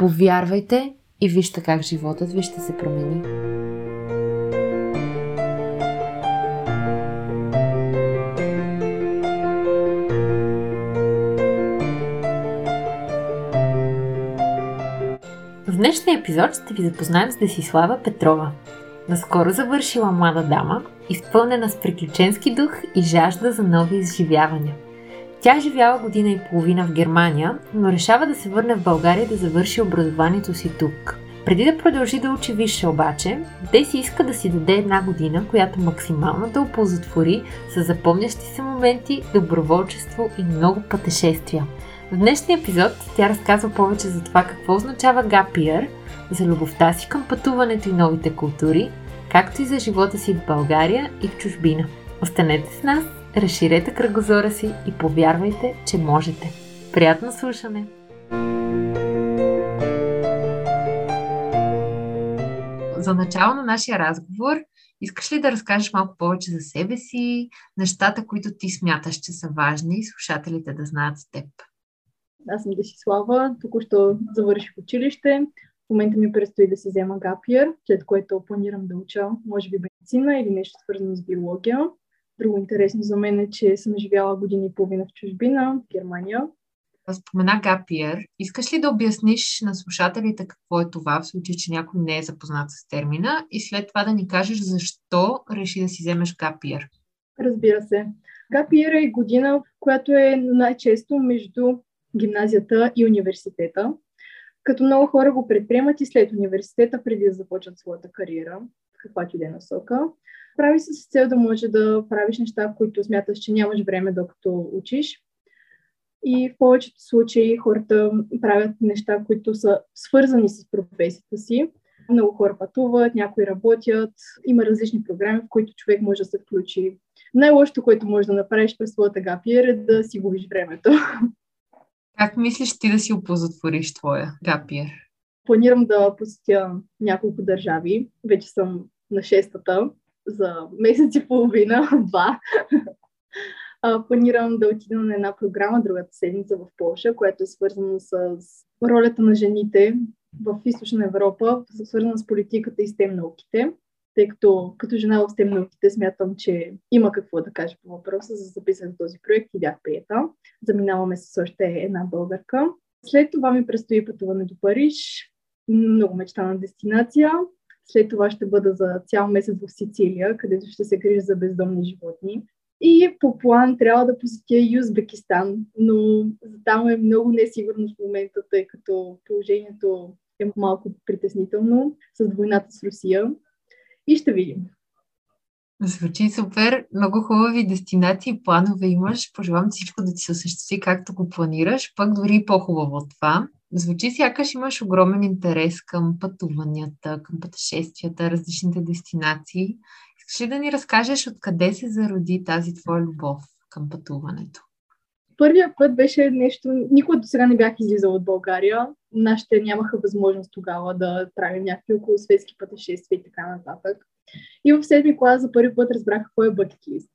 Повярвайте и вижте как животът ви ще се промени. В днешния епизод ще ви запознаем с Десислава Петрова. Наскоро завършила млада дама, изпълнена с приключенски дух и жажда за нови изживявания – тя е живяла година и половина в Германия, но решава да се върне в България да завърши образованието си тук. Преди да продължи да учи висше обаче, те си иска да си даде една година, която максимално да оползотвори с запомнящи се моменти, доброволчество и много пътешествия. В днешния епизод тя разказва повече за това какво означава гапиер, за любовта си към пътуването и новите култури, както и за живота си в България и в чужбина. Останете с нас разширете кръгозора си и повярвайте, че можете. Приятно слушане! За начало на нашия разговор, искаш ли да разкажеш малко повече за себе си, нещата, които ти смяташ, че са важни и слушателите да знаят с теб? Аз съм Десислава, току-що завърших училище. В момента ми предстои да се взема гапиер, след което планирам да уча, може би медицина или нещо свързано с биология. Друго интересно за мен е, че съм живяла години и половина в чужбина, в Германия. Спомена Гапиер. Искаш ли да обясниш на слушателите какво е това, в случай, че някой не е запознат с термина и след това да ни кажеш защо реши да си вземеш Гапиер? Разбира се. Гапиер е година, която е най-често между гимназията и университета, като много хора го предприемат и след университета, преди да започнат своята кариера, каквато и да е насока. Прави се с цел да може да правиш неща, които смяташ, че нямаш време докато учиш. И в повечето случаи хората правят неща, които са свързани с професията си. Много хора пътуват, някои работят, има различни програми, в които човек може да се включи. Най-лошото, което можеш да направиш през своята гапиер е да си губиш времето. Как мислиш ти да си оползотвориш твоя гапиер? Планирам да посетя няколко държави. Вече съм на шестата за месец и половина, два. планирам да отида на една програма другата седмица в Польша, която е свързана с ролята на жените в Източна Европа, свързана с политиката и с тем науките. Тъй като като жена в тем науките смятам, че има какво да кажа по въпроса, за записах този проект и бях приета. Заминаваме с още една българка. След това ми предстои пътуване до Париж. Много мечтана дестинация. След това ще бъда за цял месец в Сицилия, където ще се грижа за бездомни животни. И по план трябва да посетя и Узбекистан, но там е много несигурно в момента, тъй като положението е малко притеснително с войната с Русия. И ще видим. Звучи супер. Много хубави дестинации и планове имаш. Пожелавам всичко да ти се осъществи както го планираш, пък дори по-хубаво от това. Звучи сякаш имаш огромен интерес към пътуванията, към пътешествията, различните дестинации. Искаш ли да ни разкажеш откъде се зароди тази твоя любов към пътуването? Първия път беше нещо, никога до сега не бях излизала от България. Нашите нямаха възможност тогава да правим някакви околосветски пътешествия и така нататък. И в седми клас за първи път разбрах какво е бъкет лист.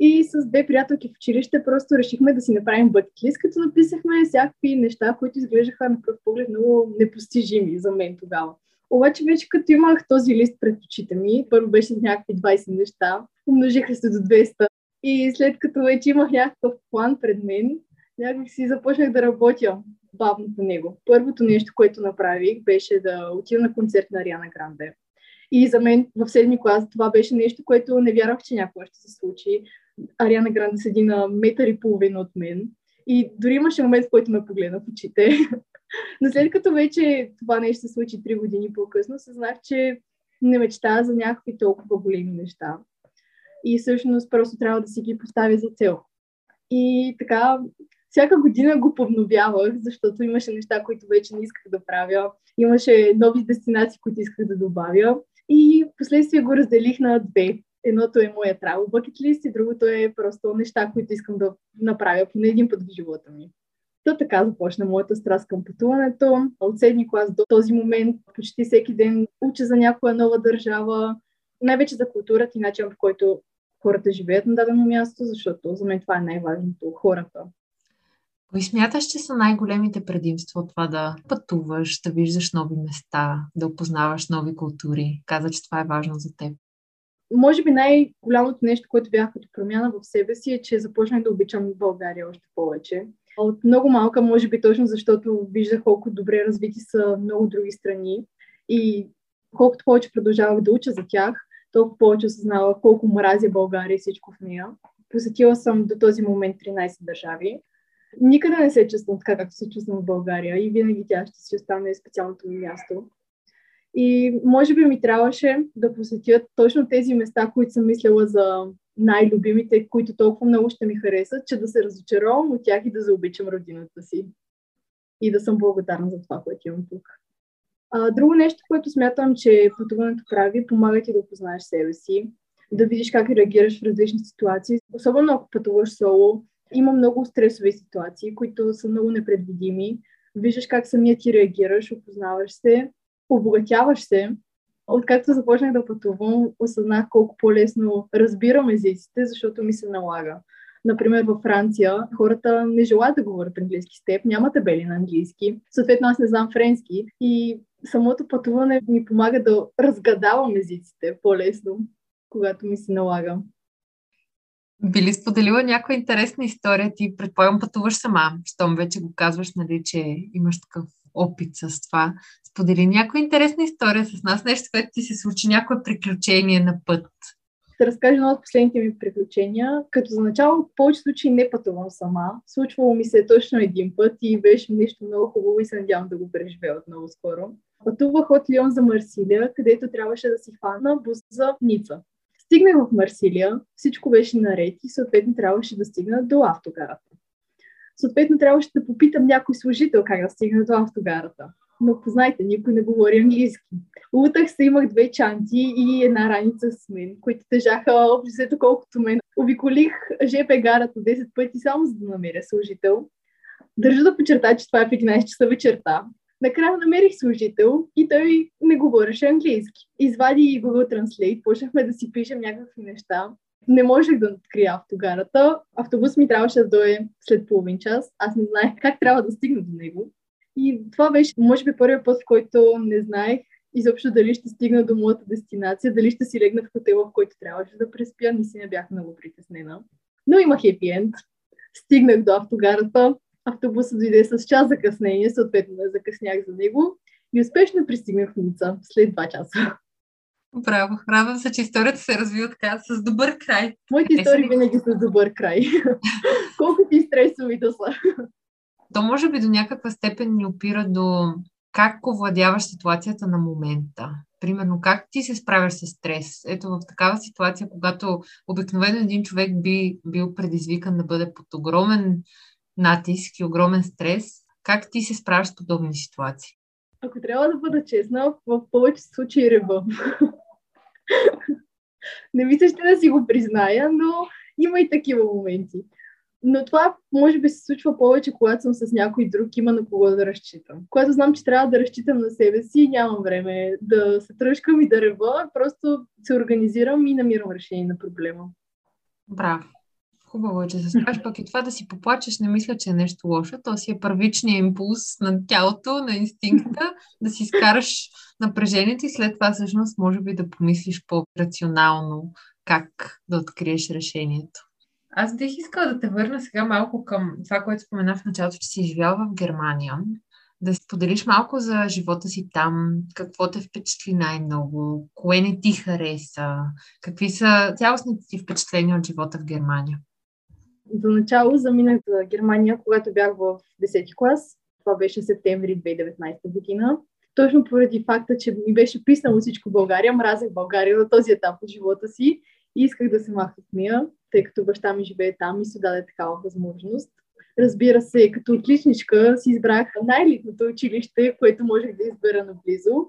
И с две приятелки в училище просто решихме да си направим бъкетлист, като написахме всякакви неща, които изглеждаха на пръв поглед много непостижими за мен тогава. Обаче вече като имах този лист пред очите ми, първо беше с някакви 20 неща, умножиха се до 200. И след като вече имах някакъв план пред мен, някак си започнах да работя бавно по него. Първото нещо, което направих, беше да отида на концерт на Ариана Гранде. И за мен в седми клас това беше нещо, което не вярвах, че някога ще се случи. Ариана Гранде седи на метър и половина от мен. И дори имаше момент, в който ме погледна в очите. Но след като вече това нещо се случи три години по-късно, съзнах, че не мечтая за някакви толкова големи неща. И всъщност просто трябва да си ги поставя за цел. И така всяка година го подновявах, защото имаше неща, които вече не исках да правя. Имаше нови дестинации, които исках да добавя. И последствие го разделих на две. Едното е моя travel bucket list и другото е просто неща, които искам да направя поне един път в живота ми. То така започна моята страст към пътуването. От седми клас до този момент почти всеки ден уча за някоя нова държава, най-вече за културата и начин, в който хората живеят на дадено място, защото за мен това е най-важното хората. Кои смяташ, че са най-големите предимства от това да пътуваш, да виждаш нови места, да опознаваш нови култури? Каза, че това е важно за теб. Може би най-голямото нещо, което бях като промяна в себе си е, че започнах да обичам България още повече. От много малка, може би точно защото виждах колко добре развити са много други страни и колкото повече продължавах да уча за тях, толкова повече осъзнава колко мразя България и всичко в нея. Посетила съм до този момент 13 държави. Никъде не се чувствам така, както се чувствам в България и винаги тя ще си остане специалното ми място. И може би ми трябваше да посетя точно тези места, които съм мислила за най-любимите, които толкова много ще ми харесат, че да се разочаровам от тях и да заобичам родината си. И да съм благодарна за това, което имам тук. А, друго нещо, което смятам, че пътуването прави, помага ти да опознаеш себе си, да видиш как реагираш в различни ситуации. Особено ако пътуваш соло, има много стресови ситуации, които са много непредвидими. Виждаш как самия ти реагираш, опознаваш се, обогатяваш се. Откакто започнах да пътувам, осъзнах колко по-лесно разбирам езиците, защото ми се налага. Например, във Франция хората не желаят да говорят английски с теб, няма табели на английски. Съответно, аз не знам френски и самото пътуване ми помага да разгадавам езиците по-лесно, когато ми се налага. Би ли споделила някоя интересна история? Ти предполагам пътуваш сама, щом вече го казваш, нали, че имаш такъв опит с това. Сподели някоя интересна история с нас, нещо, което ти се случи, някое приключение на път. Ще разкажа едно от последните ми приключения. Като за начало, в повече случаи не пътувам сама. Случвало ми се точно един път и беше нещо много хубаво и се надявам да го преживея отново скоро. Пътувах от Лион за Марсилия, където трябваше да си хвана бус за Ница. Стигнах в Марсилия, всичко беше наред и съответно трябваше да стигна до автогарата. Съответно трябваше да попитам някой служител как да стигна до автогарата. Но познайте, никой не говори английски. Лутах се, имах две чанти и една раница с мен, които тежаха общо колкото мен. Обиколих ЖП гарата 10 пъти само за да намеря служител. Държа да подчерта, че това е в 11 часа вечерта. Накрая намерих служител и той не говореше английски. Извади Google Translate, почнахме да си пишем някакви неща. Не можех да открия автогарата. Автобус ми трябваше да дойде след половин час. Аз не знаех как трябва да стигна до него. И това беше, може би, първият път, в който не знаех изобщо дали ще стигна до моята дестинация, дали ще си легна в хотела, в който трябваше да преспя. Не си не бях много притеснена. Но има хепи енд. Стигнах до автогарата, автобусът дойде с час закъснение, съответно не закъснях за него и успешно пристигнах в Ница след 2 часа. Браво, радвам се, че историята се развива така с добър край. Моите е, истории винаги са с добър край. Колко ти стресови да са. То може би до някаква степен ни опира до как овладяваш ситуацията на момента. Примерно, как ти се справяш с стрес? Ето в такава ситуация, когато обикновено един човек би бил предизвикан да бъде под огромен натиск и огромен стрес. Как ти се справяш с подобни ситуации? Ако трябва да бъда честна, в повече случаи рева. Не мисля, ще да си го призная, но има и такива моменти. Но това може би се случва повече, когато съм с някой друг, има на кого да разчитам. Когато знам, че трябва да разчитам на себе си, нямам време да се тръжкам и да рева, просто се организирам и намирам решение на проблема. Браво. Хубаво е, че се справиш, пък и това да си поплачеш, не мисля, че е нещо лошо. То си е първичният импулс на тялото, на инстинкта, да си изкараш напрежението и след това всъщност може би да помислиш по-рационално как да откриеш решението. Аз бих искала да те върна сега малко към това, което спомена в началото, че си живял в Германия. Да споделиш малко за живота си там, какво те впечатли най-много, кое не ти хареса, какви са цялостните ти впечатления от живота в Германия. За начало заминах за Германия, когато бях в 10 клас. Това беше септември 2019 година. Точно поради факта, че ми беше писнало всичко България, мразех България на този етап от живота си и исках да се махна от нея, тъй като баща ми живее там и се даде такава възможност. Разбира се, като отличничка си избрах най-елитното училище, което можех да избера наблизо.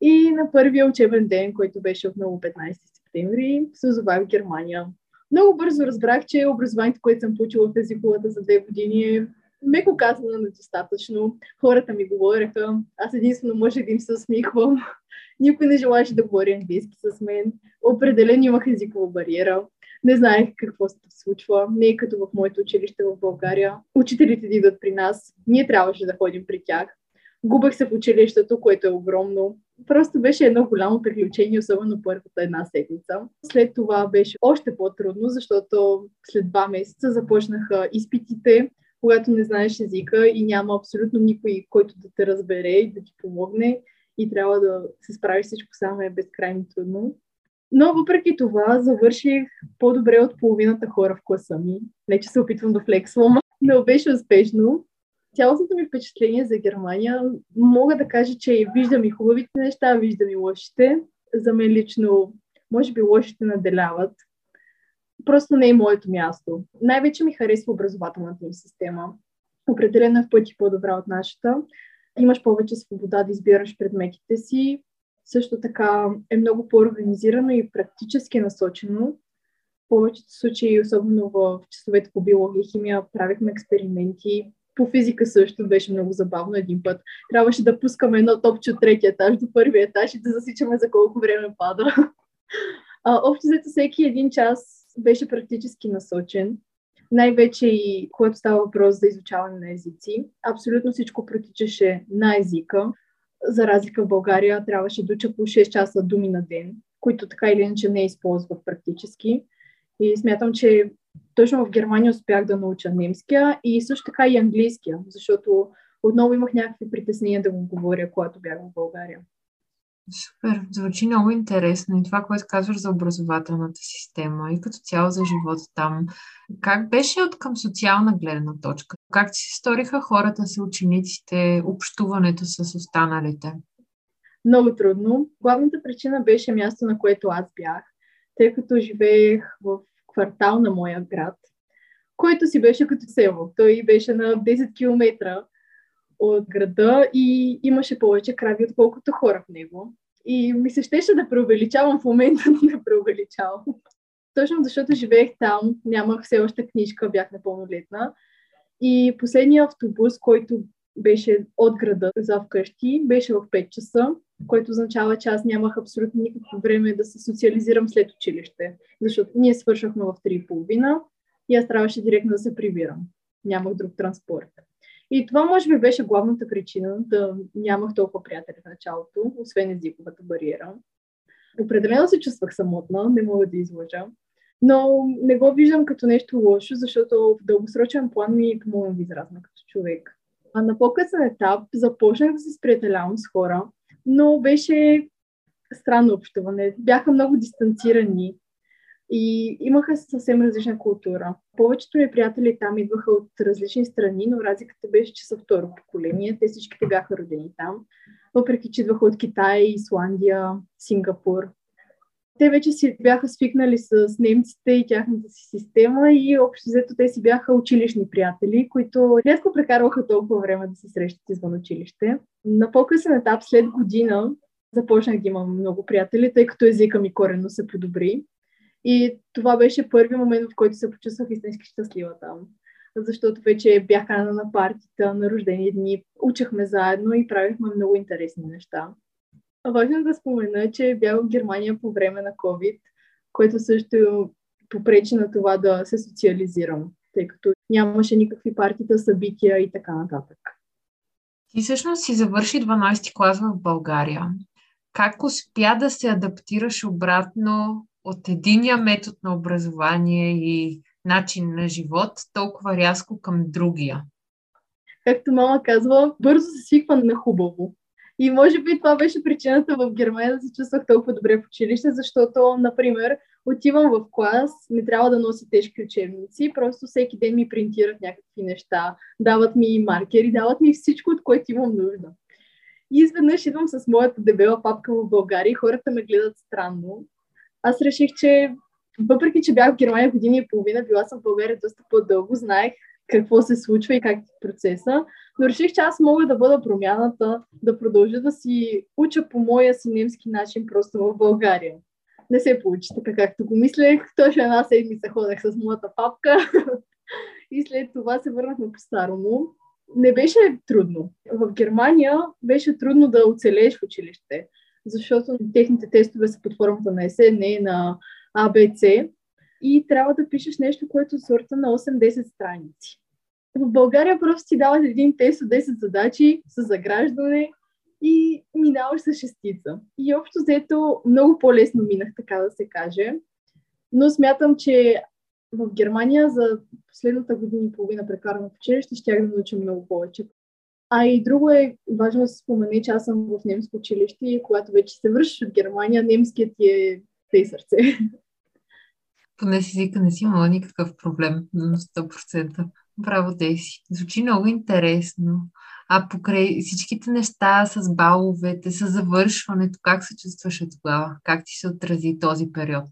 И на първия учебен ден, който беше отново 15 септември, се озовах в Германия. Много бързо разбрах, че образованието, което съм получила в езиковата за две години е меко казано недостатъчно. Хората ми говореха, аз единствено може да им се усмихвам. Никой не желаше да говори английски с мен. Определено имах езикова бариера. Не знаех какво се случва. Не е като в моето училище в България. Учителите идват при нас. Ние трябваше да ходим при тях. Губах се в училището, което е огромно. Просто беше едно голямо приключение, особено първата една седмица. След това беше още по-трудно, защото след два месеца започнаха изпитите, когато не знаеш езика и няма абсолютно никой, който да те разбере и да ти помогне и трябва да се справиш всичко само е безкрайно трудно. Но въпреки това завърших по-добре от половината хора в класа ми. Не, че се опитвам да флексвам, но беше успешно. Цялостното ми впечатление за Германия мога да кажа, че виждам и хубавите неща, виждам и лошите. За мен лично, може би лошите наделяват. Просто не е моето място. Най-вече ми харесва образователната им система. Определено е в пъти по-добра от нашата. Имаш повече свобода да избираш предметите си, също така е много по-организирано и практически насочено. В повечето случаи, особено в часовете по биология и химия, правихме експерименти. По физика също беше много забавно един път. Трябваше да пускаме едно топче от третия етаж до първия етаж и да засичаме за колко време пада. А, общо взето всеки един час беше практически насочен. Най-вече и когато става въпрос за изучаване на езици. Абсолютно всичко протичаше на езика за разлика в България, трябваше да уча по 6 часа думи на ден, които така или иначе не използвах практически. И смятам, че точно в Германия успях да науча немския и също така и английския, защото отново имах някакви притеснения да го говоря, когато бях в България. Супер, звучи много интересно и това, което казваш за образователната система и като цяло за живота там. Как беше от към социална гледна точка? Как си сториха хората с учениците, общуването с останалите? Много трудно. Главната причина беше място, на което аз бях, тъй като живеех в квартал на моя град, който си беше като село. Той беше на 10 км от града и имаше повече крави, отколкото хора в него. И ми се щеше да преувеличавам в момента, но не преувеличавам. Точно защото живеех там, нямах все още книжка, бях непълнолетна. И последният автобус, който беше от града за вкъщи, беше в 5 часа, което означава, че аз нямах абсолютно никакво време да се социализирам след училище, защото ние свършвахме в 3.30 и аз трябваше директно да се прибирам. Нямах друг транспорт. И това може би беше главната причина да нямах толкова приятели в началото, освен езиковата бариера. Определено се чувствах самотна, не мога да излъжа. Но не го виждам като нещо лошо, защото в дългосрочен план ми помогна да израсна като човек. А на по-късен етап започнах да се сприятелявам с хора, но беше странно общуване. Бяха много дистанцирани и имаха съвсем различна култура. Повечето ми приятели там идваха от различни страни, но разликата беше, че са второ поколение. Те всичките бяха родени там, въпреки че идваха от Китай, Исландия, Сингапур. Те вече си бяха свикнали с немците и тяхната си система и общо взето те си бяха училищни приятели, които рядко прекарваха толкова време да се срещат извън училище. На по-късен етап, след година, започнах да имам много приятели, тъй като езика ми коренно се подобри. И това беше първи момент, в който се почувствах истински щастлива там. Защото вече бях канана на партията, на рождени дни, учехме заедно и правихме много интересни неща. Важно да спомена, че бях в Германия по време на COVID, което също попречи на това да се социализирам, тъй като нямаше никакви партита, събития и така нататък. Ти всъщност си завърши 12 клас в България. Как успя да се адаптираш обратно от единия метод на образование и начин на живот толкова рязко към другия? Както мама казва, бързо се свиква на хубаво. И може би това беше причината в Германия да се чувствах толкова добре в училище, защото, например, отивам в клас, не трябва да нося тежки учебници, просто всеки ден ми принтират някакви неща, дават ми маркери, дават ми всичко, от което имам нужда. И изведнъж идвам с моята дебела папка в България и хората ме гледат странно аз реших, че въпреки, че бях в Германия години и половина, била съм в България доста по-дълго, знаех какво се случва и как е процеса. Но реших, че аз мога да бъда промяната, да продължа да си уча по моя си немски начин просто в България. Не се получи така, както го мислех. Точно една седмица ходех с моята папка и след това се върнахме по-старому. Не беше трудно. В Германия беше трудно да оцелееш в училище, защото техните тестове са под формата на есе, не на ABC и трябва да пишеш нещо, което е сорта на 8-10 страници. В България просто ти дават един тест от 10 задачи с заграждане и минаваш с шестица. И общо взето много по-лесно минах, така да се каже. Но смятам, че в Германия за последната година и половина прекарана в училище щях да науча много повече. А и друго е важно да се спомене, че аз съм в немско училище и когато вече се вършиш от Германия, немският ти е тъй сърце. Поне си езика не си имала никакъв проблем на 100%. Браво, Деси. Звучи много интересно. А покрай всичките неща с баловете, с завършването, как се чувстваше тогава? Как ти се отрази този период?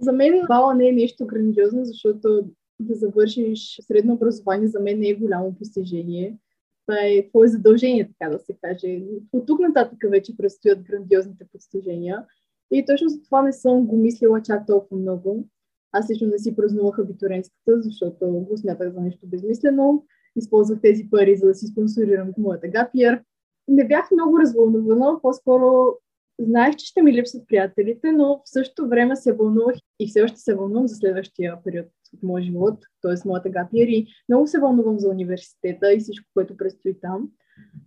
За мен бала не е нещо грандиозно, защото да завършиш средно образование за мен не е голямо постижение. Това е твое задължение, така да се каже. От тук нататък вече предстоят грандиозните постижения. И точно за това не съм го мислила чак толкова много. Аз лично не си празнувах абитуренската, защото го смятах за нещо безмислено. Използвах тези пари, за да си спонсорирам моята гапиер. Не бях много развълнувана, по-скоро знаех, че ще ми липсват приятелите, но в същото време се вълнувах и все още се вълнувам за следващия период от моя живот, т.е. моята гапиер и много се вълнувам за университета и всичко, което предстои там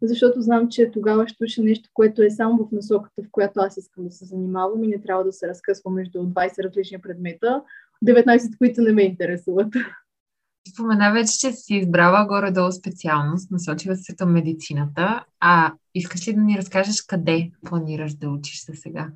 защото знам, че тогава ще уча нещо, което е само в насоката, в която аз искам да се занимавам и не трябва да се разкъсва между 20 различни предмета, 19, които не ме интересуват. Спомена вече, че си избрала горе-долу специалност, насочила се към медицината. А искаш ли да ни разкажеш къде планираш да учиш за сега?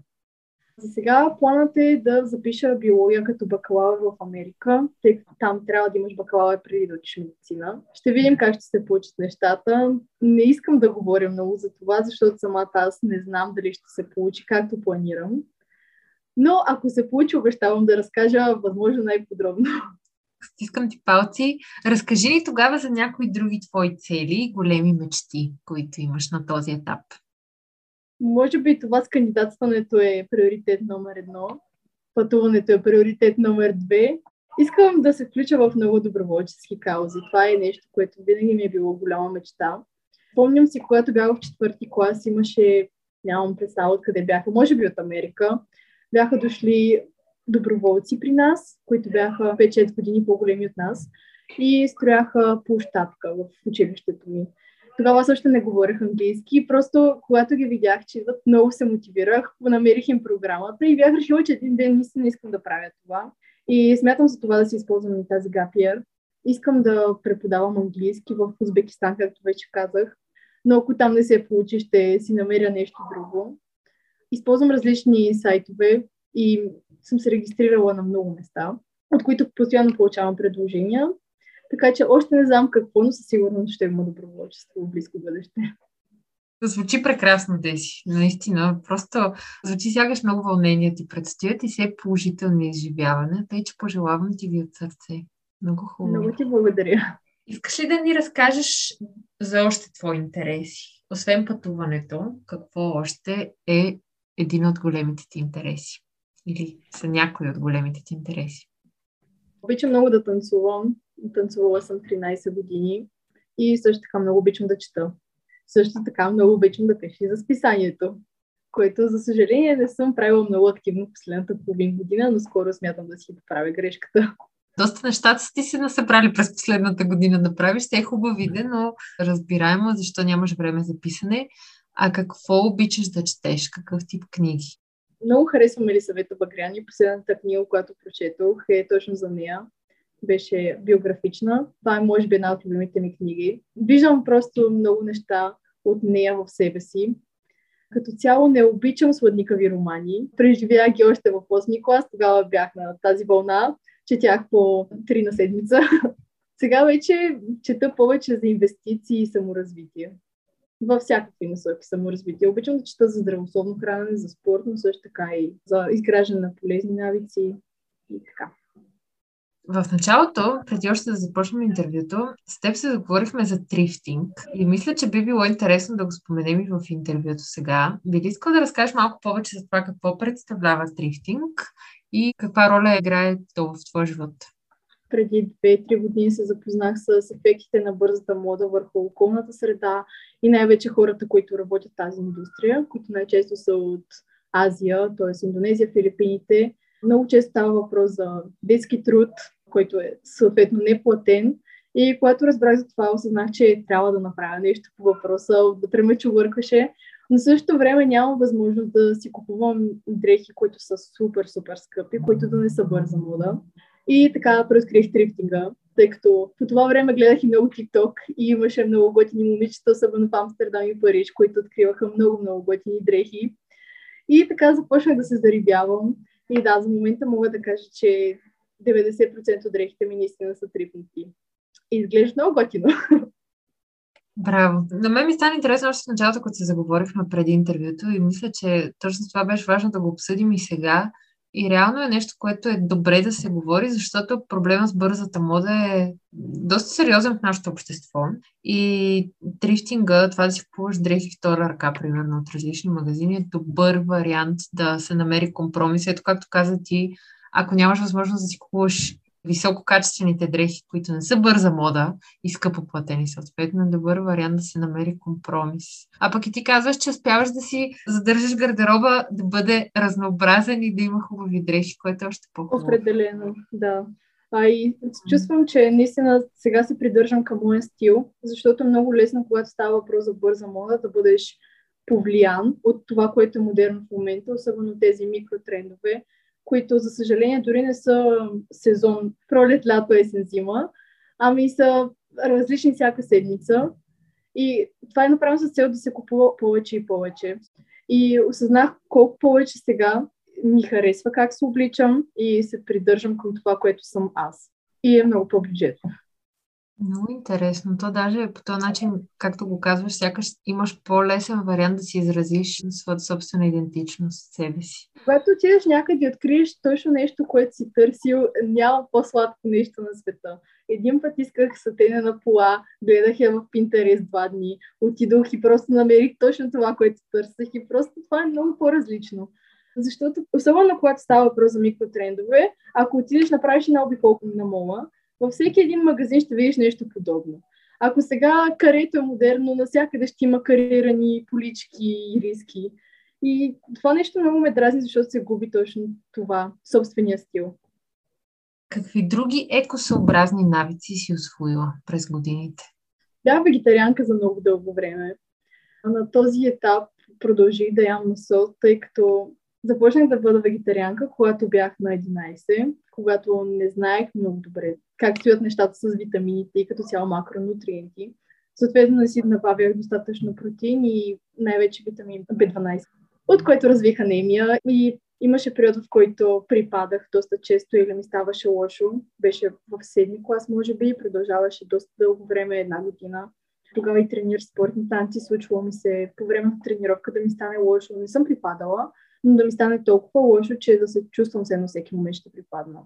За сега планът е да запиша биология като бакалавър в Америка, тъй като там трябва да имаш бакалавър преди да учиш медицина. Ще видим как ще се получат нещата. Не искам да говоря много за това, защото самата аз не знам дали ще се получи както планирам. Но ако се получи, обещавам да разкажа възможно най-подробно. Стискам ти палци. Разкажи ни тогава за някои други твои цели и големи мечти, които имаш на този етап. Може би това с кандидатстването е приоритет номер едно. Пътуването е приоритет номер две. Искам да се включа в много доброволчески каузи. Това е нещо, което винаги ми е било голяма мечта. Помням си, когато бях в четвърти клас, имаше, нямам представа откъде бяха, може би от Америка, бяха дошли доброволци при нас, които бяха 5-6 години по-големи от нас и строяха площадка в училището ми. Тогава също не говорех английски. Просто когато ги видях, че идват, много се мотивирах, намерих им програмата и бях решила, че един ден наистина искам да правя това. И смятам за това да си използвам и тази гапиер. Искам да преподавам английски в Узбекистан, както вече казах. Но ако там не се получи, ще си намеря нещо друго. Използвам различни сайтове и съм се регистрирала на много места, от които постоянно получавам предложения. Така че още не знам какво, но със сигурност ще има доброволчество в близко бъдеще. Звучи прекрасно, Деси. Наистина. Просто звучи сягаш много вълнения ти предстоят и все положителни изживяване, тъй че пожелавам ти ви от сърце. Много хубаво. Много ти благодаря. Искаш ли да ни разкажеш за още твои интереси? Освен пътуването, какво още е един от големите ти интереси? Или са някои от големите ти интереси? Обичам много да танцувам танцувала съм 13 години и също така много обичам да чета. Също така много обичам да пиша за списанието, което за съжаление не съм правила много активно последната половин година, но скоро смятам да си поправя грешката. Доста нещата си се насъбрали през последната година да правиш. Те е хубави, но разбираемо защо нямаш време за писане. А какво обичаш да четеш? Какъв тип книги? Много харесвам Елисавета Багряни. Последната книга, която прочетох, е точно за нея беше биографична. Това е, може би, една от любимите ми книги. Виждам просто много неща от нея в себе си. Като цяло не обичам сладникави романи. Преживях ги още в 8 клас, тогава бях на тази вълна, четях по 3 на седмица. Сега вече чета повече за инвестиции и саморазвитие. Във всякакви насоки саморазвитие. Обичам да чета за здравословно хранене, за спорт, но също така и за изграждане на полезни навици и така. В началото, преди още да започнем интервюто, с теб се заговорихме за трифтинг и мисля, че би било интересно да го споменем и в интервюто сега. Би ли искал да разкажеш малко повече за това какво представлява трифтинг и каква роля играе то в твоя живот? преди 2-3 години се запознах с ефектите на бързата мода върху околната среда и най-вече хората, които работят в тази индустрия, които най-често са от Азия, т.е. Индонезия, Филипините. Много често става въпрос за детски труд, който е съответно неплатен. И когато разбрах за това, осъзнах, че трябва да направя нещо по въпроса, вътре ме чувъркаше. Но същото време нямам възможност да си купувам дрехи, които са супер, супер скъпи, които да не са бърза мода. И така преоткрих трифтинга, тъй като по това време гледах и много TikTok и имаше много готини момичета, особено в Амстердам и Париж, които откриваха много-много готини дрехи. И така започнах да се зарибявам. И да, за момента мога да кажа, че 90% от дрехите ми наистина са трипнати. Изглежда много готино. Браво! На мен ми стана интересно още в началото, когато се заговорихме преди интервюто и мисля, че точно това беше важно да го обсъдим и сега. И реално е нещо, което е добре да се говори, защото проблема с бързата мода е доста сериозен в нашето общество. И трифтинга, това да си купуваш дрехи втора ръка, примерно, от различни магазини, е добър вариант да се намери компромис. Ето, както каза ти, ако нямаш възможност да си купуваш висококачествените дрехи, които не са бърза мода и скъпо платени съответно, е добър вариант да се намери компромис. А пък и ти казваш, че успяваш да си задържаш гардероба да бъде разнообразен и да има хубави дрехи, което е още по-хубаво. Определено, да. А и чувствам, че наистина сега се придържам към моя стил, защото е много лесно, когато става въпрос за бърза мода, да бъдеш повлиян от това, което е модерно в момента, особено тези микротрендове, които, за съжаление, дори не са сезон пролет, лято, есен, зима, ами са различни всяка седмица. И това е направено с цел да се купува повече и повече. И осъзнах колко повече сега ми харесва как се обличам и се придържам към това, което съм аз. И е много по-бюджетно. Много интересно. То даже по този начин, както го казваш, сякаш имаш по-лесен вариант да си изразиш своята собствена идентичност, себе си. Когато отидеш някъде и откриеш точно нещо, което си търсил, няма по-сладко нещо на света. Един път исках сатене на пола, гледах я в Pinterest два дни, отидох и просто намерих точно това, което търсех и просто това е много по-различно. Защото, особено когато става въпрос за микротрендове, ако отидеш, направиш една обиколка на мола, във всеки един магазин ще видиш нещо подобно. Ако сега карето е модерно, навсякъде ще има карирани полички и риски. И това нещо много ме дразни, защото се губи точно това, собствения стил. Какви други екосъобразни навици си освоила през годините? Да, вегетарианка за много дълго време. На този етап продължих да ям месо, тъй като започнах да бъда вегетарианка, когато бях на 11, когато не знаех много добре как стоят нещата с витамините и като цяло макронутриенти. Съответно не си набавях достатъчно протеин и най-вече витамин B12, от който развих анемия и имаше период, в който припадах доста често или ми ставаше лошо. Беше в седми клас, може би, продължаваше доста дълго време, една година. Тогава и тренир спортни танци, случвало ми се по време на тренировка да ми стане лошо. Не съм припадала, но да ми стане толкова лошо, че да се чувствам се едно всеки момент ще припадна.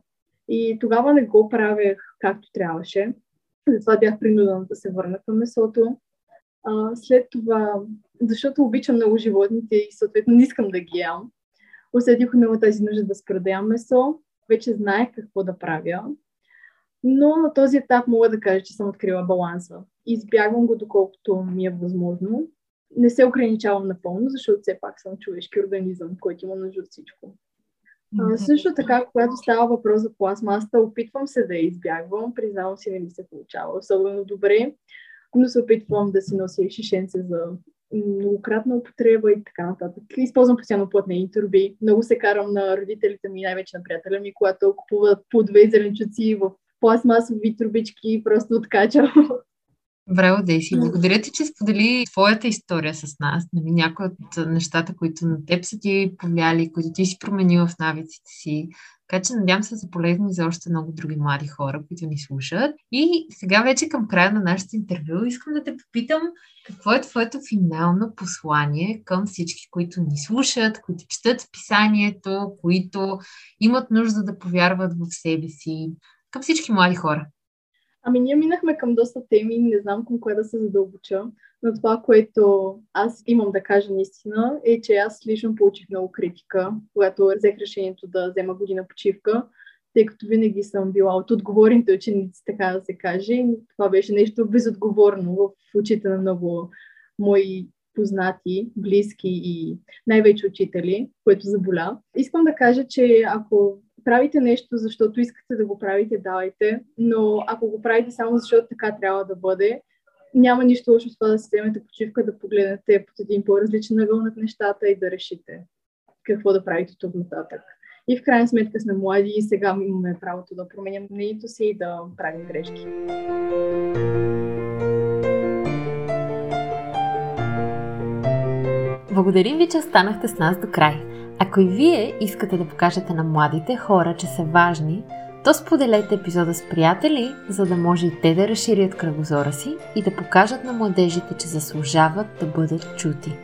И тогава не го правех както трябваше. Затова бях принудена да се върна към месото. А, след това, защото обичам много животните и съответно не искам да ги ям, усетих много тази нужда да спра да ям месо. Вече знаех какво да правя. Но на този етап мога да кажа, че съм открила баланса. Избягвам го доколкото ми е възможно. Не се ограничавам напълно, защото все пак съм човешки организъм, който има нужда от всичко. А, също така, когато става въпрос за пластмасата, опитвам се да я избягвам. Признавам си, не ми се получава особено добре, но се опитвам да си нося шишенце за многократна употреба и така нататък. Използвам постоянно плътнени турби. Много се карам на родителите ми, най-вече на приятеля ми, когато купуват по две зеленчуци в пластмасови трубички, просто откачам. Браво, Дейси. Благодаря ти, че сподели твоята история с нас. Нали, някои от нещата, които на теб са ти повлияли, които ти си променила в навиците си. Така че надявам се да са полезни за още много други млади хора, които ни слушат. И сега вече към края на нашето интервю искам да те попитам какво е твоето финално послание към всички, които ни слушат, които четат писанието, които имат нужда да повярват в себе си, към всички млади хора? Ами ние минахме към доста теми, не знам към кое да се задълбоча, но това, което аз имам да кажа наистина, е, че аз лично получих много критика, когато взех решението да взема година почивка, тъй като винаги съм била от отговорните ученици, така да се каже. Това беше нещо безотговорно в очите на много мои познати, близки и най-вече учители, което заболя. Искам да кажа, че ако правите нещо, защото искате да го правите, давайте, но ако го правите само защото така трябва да бъде, няма нищо лошо с това да си вземете почивка, да погледнете под един по-различен ъгъл над нещата и да решите какво да правите тук нататък. И в крайна сметка сме млади и сега имаме правото да променям мнението си и да правим грешки. Благодарим ви, че останахте с нас до край. Ако и вие искате да покажете на младите хора, че са важни, то споделете епизода с приятели, за да може и те да разширят кръгозора си и да покажат на младежите, че заслужават да бъдат чути.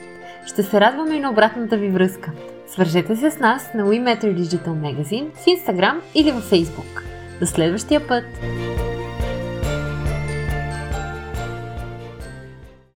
Ще се радваме и на обратната ви връзка. Свържете се с нас на WeMatter Digital Magazine в Instagram или във Facebook. До следващия път!